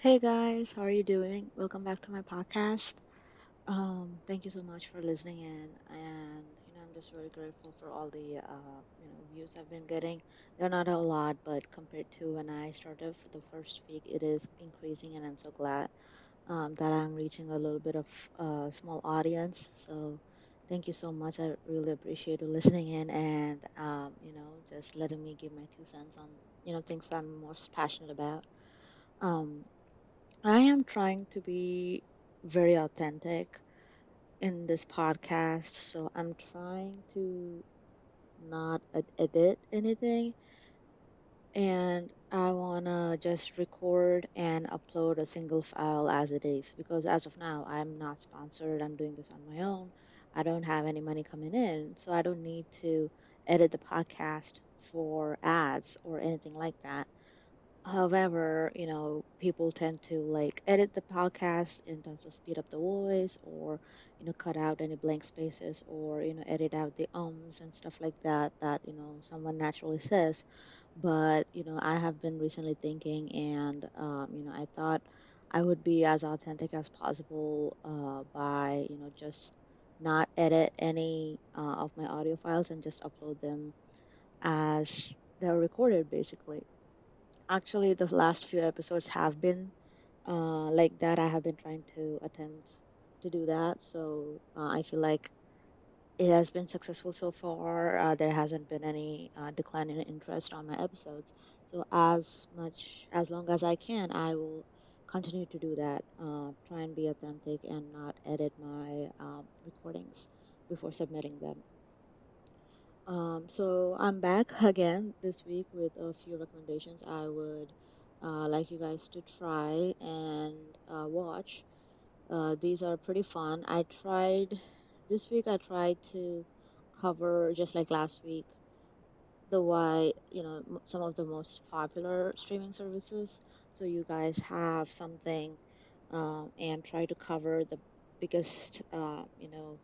Hey guys, how are you doing? Welcome back to my podcast. Um, thank you so much for listening in, and you know I'm just very grateful for all the uh, you know views I've been getting. They're not a lot, but compared to when I started for the first week, it is increasing, and I'm so glad um, that I'm reaching a little bit of uh, small audience. So thank you so much. I really appreciate you listening in, and um, you know just letting me give my two cents on you know things I'm most passionate about. Um, I am trying to be very authentic in this podcast, so I'm trying to not ed- edit anything, and I wanna just record and upload a single file as it is because as of now, I'm not sponsored. I'm doing this on my own. I don't have any money coming in, so I don't need to edit the podcast for ads or anything like that. However, you know, people tend to like edit the podcast in terms of speed up the voice or, you know, cut out any blank spaces or, you know, edit out the ums and stuff like that that, you know, someone naturally says. But, you know, I have been recently thinking and, um, you know, I thought I would be as authentic as possible uh, by, you know, just not edit any uh, of my audio files and just upload them as they're recorded, basically. Actually, the last few episodes have been uh, like that. I have been trying to attempt to do that. So uh, I feel like it has been successful so far. Uh, there hasn't been any uh, decline in interest on my episodes. So as much, as long as I can, I will continue to do that. Uh, try and be authentic and not edit my um, recordings before submitting them. Um, so I'm back again this week with a few recommendations I would uh, like you guys to try and uh, watch. Uh, these are pretty fun. I tried this week. I tried to cover just like last week the why you know some of the most popular streaming services. So you guys have something um, and try to cover the biggest uh, you know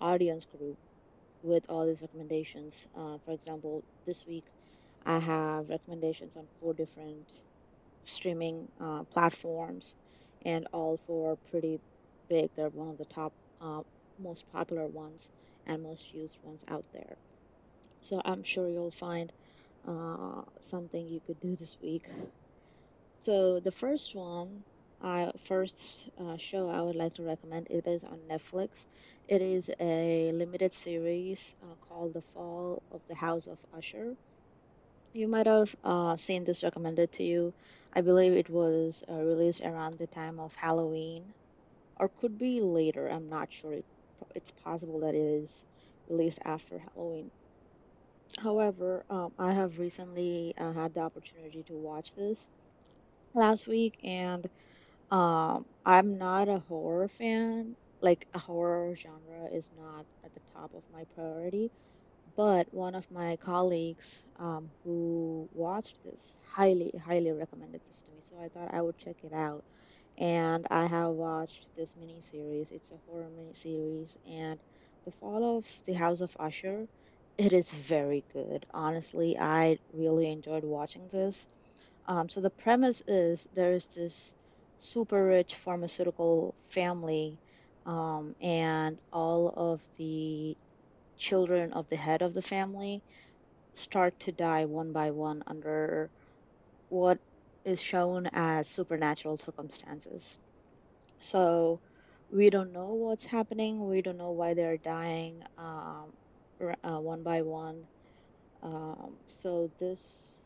audience group with all these recommendations. Uh, for example, this week I have recommendations on four different streaming uh, platforms, and all four are pretty big. They're one of the top, uh, most popular ones and most used ones out there. So I'm sure you'll find uh, something you could do this week. So the first one, First uh, show I would like to recommend. It is on Netflix. It is a limited series uh, called The Fall of the House of Usher. You might have uh, seen this recommended to you. I believe it was uh, released around the time of Halloween, or could be later. I'm not sure. It, it's possible that it is released after Halloween. However, um, I have recently uh, had the opportunity to watch this last week, and Um, I'm not a horror fan. Like a horror genre is not at the top of my priority, but one of my colleagues um, who watched this highly, highly recommended this to me. So I thought I would check it out. And I have watched this mini series. It's a horror mini series, and The Fall of the House of Usher. It is very good. Honestly, I really enjoyed watching this. Um, so the premise is there is this super rich pharmaceutical family, um, and all of the children of the head of the family start to die one by one under what is shown as supernatural circumstances. So we don't know what's happening. We don't know why they're dying um, uh, one by one. Um, so this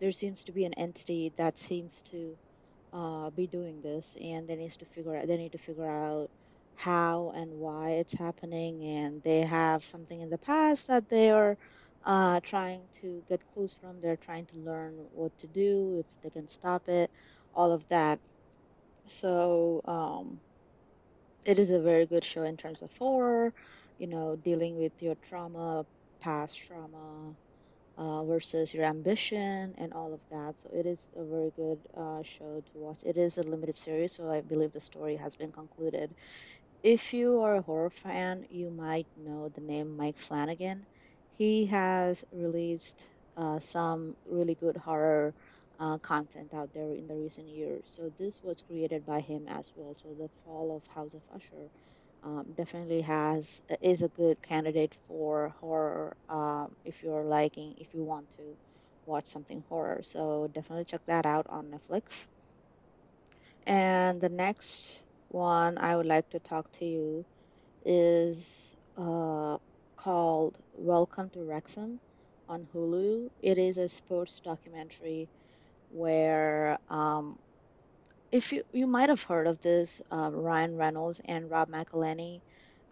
there seems to be an entity that seems to uh, be doing this, and they to figure out they need to figure out how and why it's happening, and they have something in the past that they are uh, trying to get clues from. They're trying to learn what to do, if they can stop it, all of that. So um, it is a very good show in terms of horror, you know, dealing with your trauma, past trauma, uh, versus your ambition and all of that. So it is a very good uh, show to watch. It is a limited series, so I believe the story has been concluded. If you are a horror fan, you might know the name Mike Flanagan. He has released uh, some really good horror uh, content out there in the recent years. So this was created by him as well. So the fall of House of Usher um, definitely has is a good candidate for horror um, if you're liking if you want to watch something horror. So definitely check that out on Netflix. And the next one I would like to talk to you is uh, called Welcome to Wrexham on Hulu. It is a sports documentary where um, if you you might have heard of this uh, Ryan Reynolds and Rob McElhenney.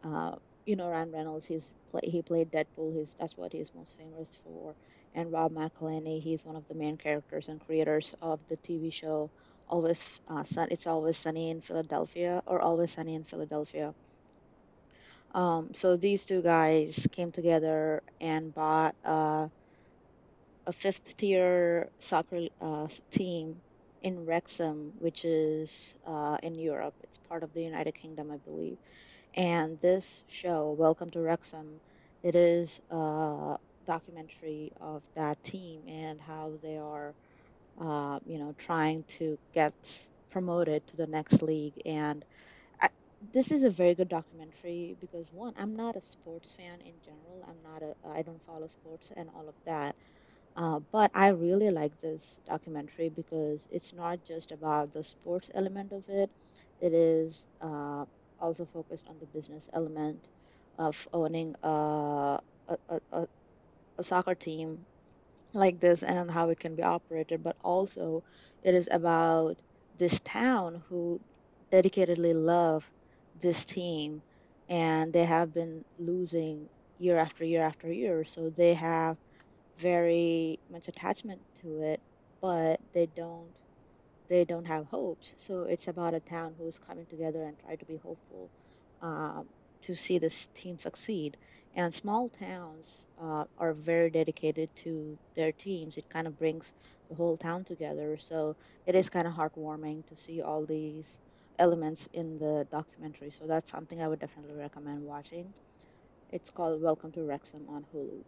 Uh, you know Ryan Reynolds. He's play, he played Deadpool. He's that's what he's most famous for. And Rob McElhenney. He's one of the main characters and creators of the TV show Always uh, Sun. It's Always Sunny in Philadelphia or Always Sunny in Philadelphia. Um, so these two guys came together and bought uh, a fifth tier soccer uh, team in Wrexham, which is uh, in Europe. It's part of the United Kingdom, I believe. And this show, Welcome to Wrexham, it is a documentary of that team and how they are, uh, you know, trying to get promoted to the next league. And I, this is a very good documentary because one, I'm not a sports fan in general. I'm not a, I don't follow sports and all of that. Uh, but I really like this documentary because it's not just about the sports element of it. It is uh, also focused on the business element of owning a, a, a, a a soccer team like this and how it can be operated. But also, it is about this town who dedicatedly love this team and they have been losing year after year after year. So they have very much attachment to it, but they don't they don't have hopes. So it's about a town who's coming together and try to be hopeful um, to see this team succeed. And small towns uh, are very dedicated to their teams. It kind of brings the whole town together. So it is kind of heartwarming to see all these elements in the documentary. So that's something I would definitely recommend watching. It's called Welcome to Wrexham on Hulu.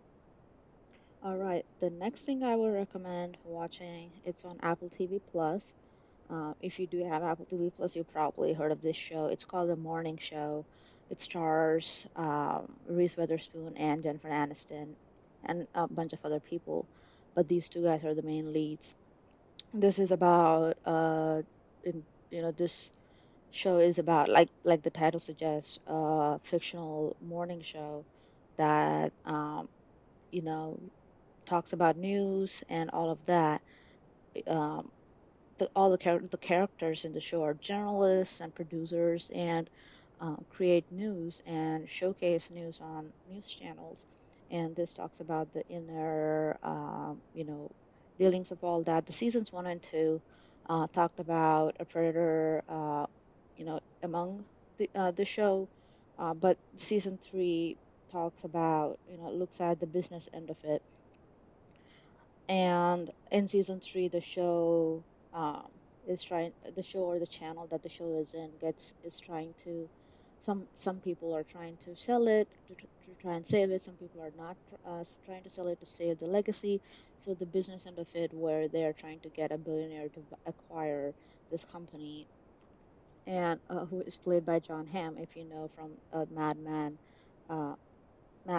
All right, the next thing I would recommend watching, it's on Apple TV Plus. Uh, if you do have Apple TV Plus, you probably heard of this show. It's called The Morning Show. It stars um, Reese Witherspoon and Jennifer Aniston and a bunch of other people, but these two guys are the main leads. This is about, uh, in, you know, this show is about like like the title suggests, a fictional morning show that um, you know talks about news and all of that. Um, the, all the, char- the characters in the show are journalists and producers and uh, create news and showcase news on news channels. And this talks about the inner, um, you know, dealings of all that. The seasons one and two uh, talked about a predator, uh, you know, among the uh, the show, uh, but season three talks about, you know, looks at the business end of it and in season three the show um, is trying the show or the channel that the show is in gets is trying to some some people are trying to sell it to, to try and save it. Some people are not uh, trying to sell it to save the legacy. So the business end of it where they're trying to get a billionaire to acquire this company. And uh, who is played by Jon Hamm if you know from uh, Mad Men uh,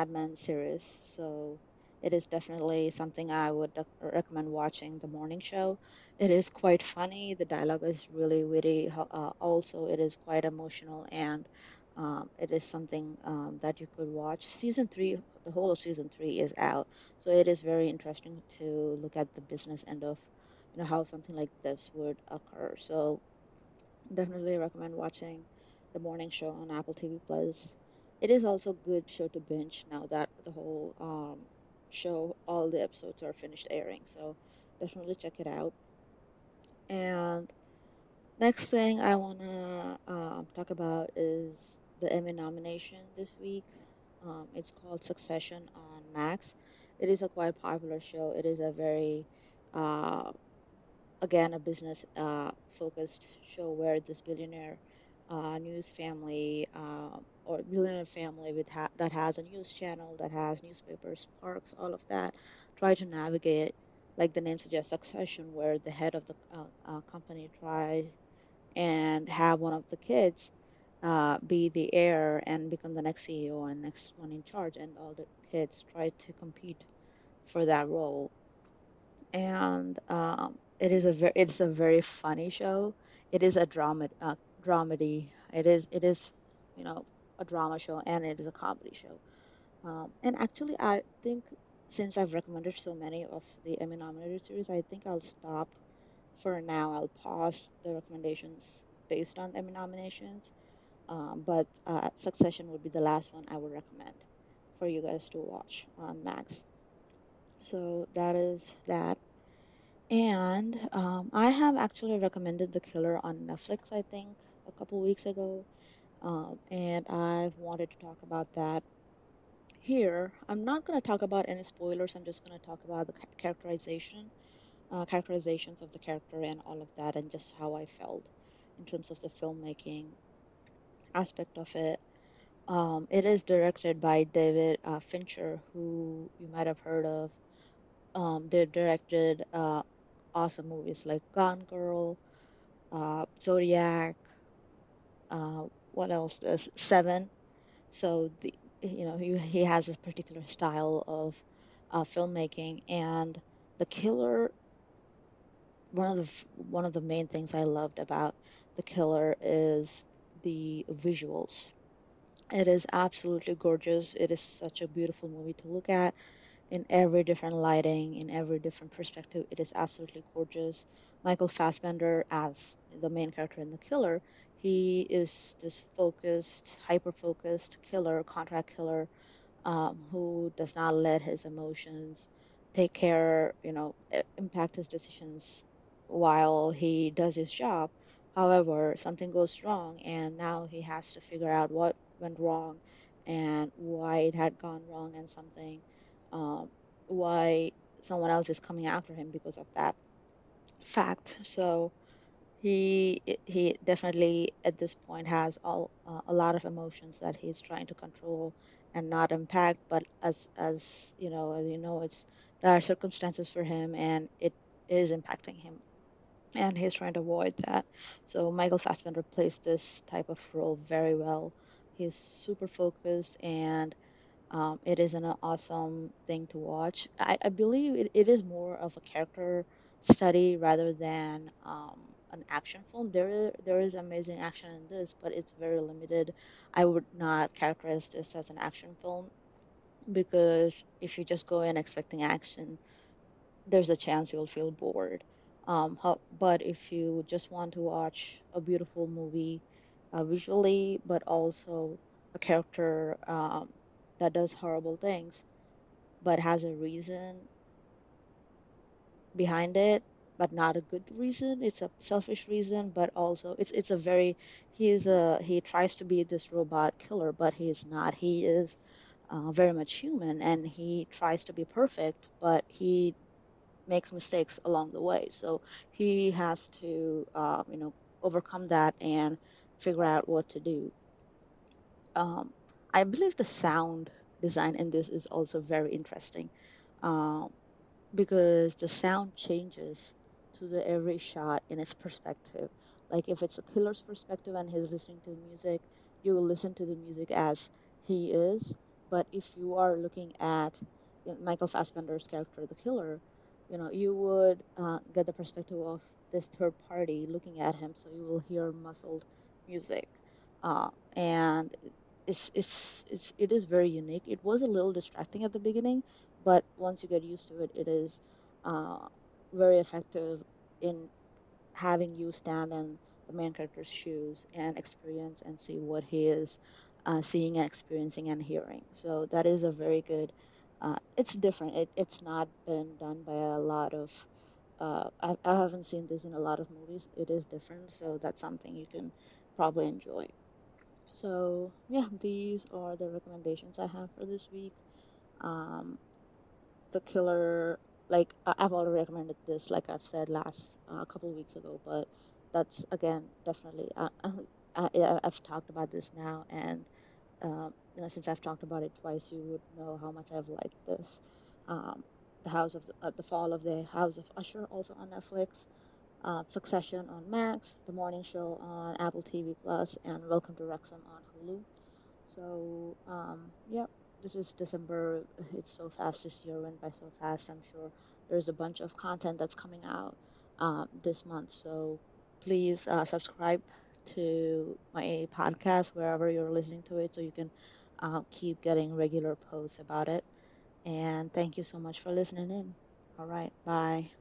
Men series. So it is definitely something I would recommend watching the morning show. It is quite funny. The dialogue is really witty. Uh, also, it is quite emotional, and um, it is something um, that you could watch. Season three, the whole of season three is out, so it is very interesting to look at the business end of, you know, how something like this would occur. So Definitely recommend watching the morning show on Apple TV Plus. It is also a good show to binge now that the whole um, show, all the episodes are finished airing. So definitely check it out. And next thing I wanna um, talk about is the Emmy nomination this week. Um, it's called Succession on Max. It is a quite popular show. It is a very uh, again a business uh, focused show where this billionaire uh, news family uh, or billionaire family with ha- that has a news channel that has newspapers parks all of that try to navigate like the name suggests, Succession, where the head of the uh, uh, company tries and have one of the kids uh, be the heir and become the next CEO and next one in charge, and all the kids try to compete for that role. And um, it is a very it's a very funny show. It is a drama uh, dramedy. It is it is you know a drama show and it is a comedy show. Um, and actually, I think since I've recommended so many of the Emmy nominated series, I think I'll stop for now. I'll pause the recommendations based on Emmy nominations um, but uh, Succession would be the last one I would recommend for you guys to watch on Max. So that is that. And um, I have actually recommended The Killer on Netflix, I think, a couple weeks ago. Um, and I've wanted to talk about that here. I'm not going to talk about any spoilers. I'm just going to talk about the characterization, uh, characterizations of the character and all of that, and just how I felt in terms of the filmmaking aspect of it. Um, it is directed by David uh, Fincher, who you might have heard of. Um, they directed uh, awesome movies like Gone Girl, uh, Zodiac, uh, what else? There's Seven. So the you know he he has this particular style of uh, filmmaking, and The Killer. One of the one of the main things I loved about The Killer is the visuals. It is absolutely gorgeous. It is such a beautiful movie to look at in every different lighting, in every different perspective. It is absolutely gorgeous. Michael Fassbender as the main character in The Killer, he is this focused, hyper focused killer, contract killer um, who does not let his emotions take care, you know, impact his decisions while he does his job. However, something goes wrong, and now he has to figure out what went wrong and why it had gone wrong, and something, um, why someone else is coming after him because of that fact. So he he definitely at this point has all uh, a lot of emotions that he's trying to control and not impact. But as as you know, as you know, it's there are circumstances for him, and it is impacting him, and he's trying to avoid that. So Michael Fassbender plays this type of role very well. He's super focused and um, it is an awesome thing to watch. I, I believe it, it is more of a character study rather than um, an action film. There, there is amazing action in this, but it's very limited. I would not characterize this as an action film because if you just go in expecting action, there's a chance you'll feel bored. Um, how, but if you just want to watch a beautiful movie uh, visually, but also a character um, that does horrible things, but has a reason behind it, but not a good reason. It's a selfish reason, but also it's it's a very he's a he tries to be this robot killer, but he is not. He is uh, very much human, and he tries to be perfect, but he makes mistakes along the way. So he has to, uh, you know, overcome that and figure out what to do. Um, I believe the sound design in this is also very interesting um, because the sound changes to the every shot in its perspective. Like if it's a killer's perspective and he's listening to the music, you will listen to the music as he is. But if you are looking at Michael Fassbender's character, the killer, you know, you would uh, get the perspective of this third party looking at him, so you will hear muffled music. Uh, and it's, it's, it's, it is very unique. It was a little distracting at the beginning, but once you get used to it, it is uh, very effective in having you stand in the main character's shoes and experience and see what he is uh, seeing and experiencing and hearing. So that is a very good. Uh, it's different. It, it's not been done by a lot of. Uh, I, I haven't seen this in a lot of movies. It is different, so that's something you can probably enjoy. So yeah, these are the recommendations I have for this week. Um, the killer like i've already recommended this like i've said last a uh, couple weeks ago but that's again definitely uh, I, i've talked about this now and um, you know since i've talked about it twice you would know how much i've liked this um, the House of the, uh, the Fall of the House of Usher, also on Netflix. Uh, Succession on Max, The Morning Show on Apple TV Plus, and Welcome to Wrexham on Hulu. So, um, yeah, this is December. It's so fast this year, went by so fast. I'm sure there's a bunch of content that's coming out um, this month. So please uh, subscribe to my podcast wherever you're listening to it so you can uh, keep getting regular posts about it. And thank you so much for listening in. All right, bye.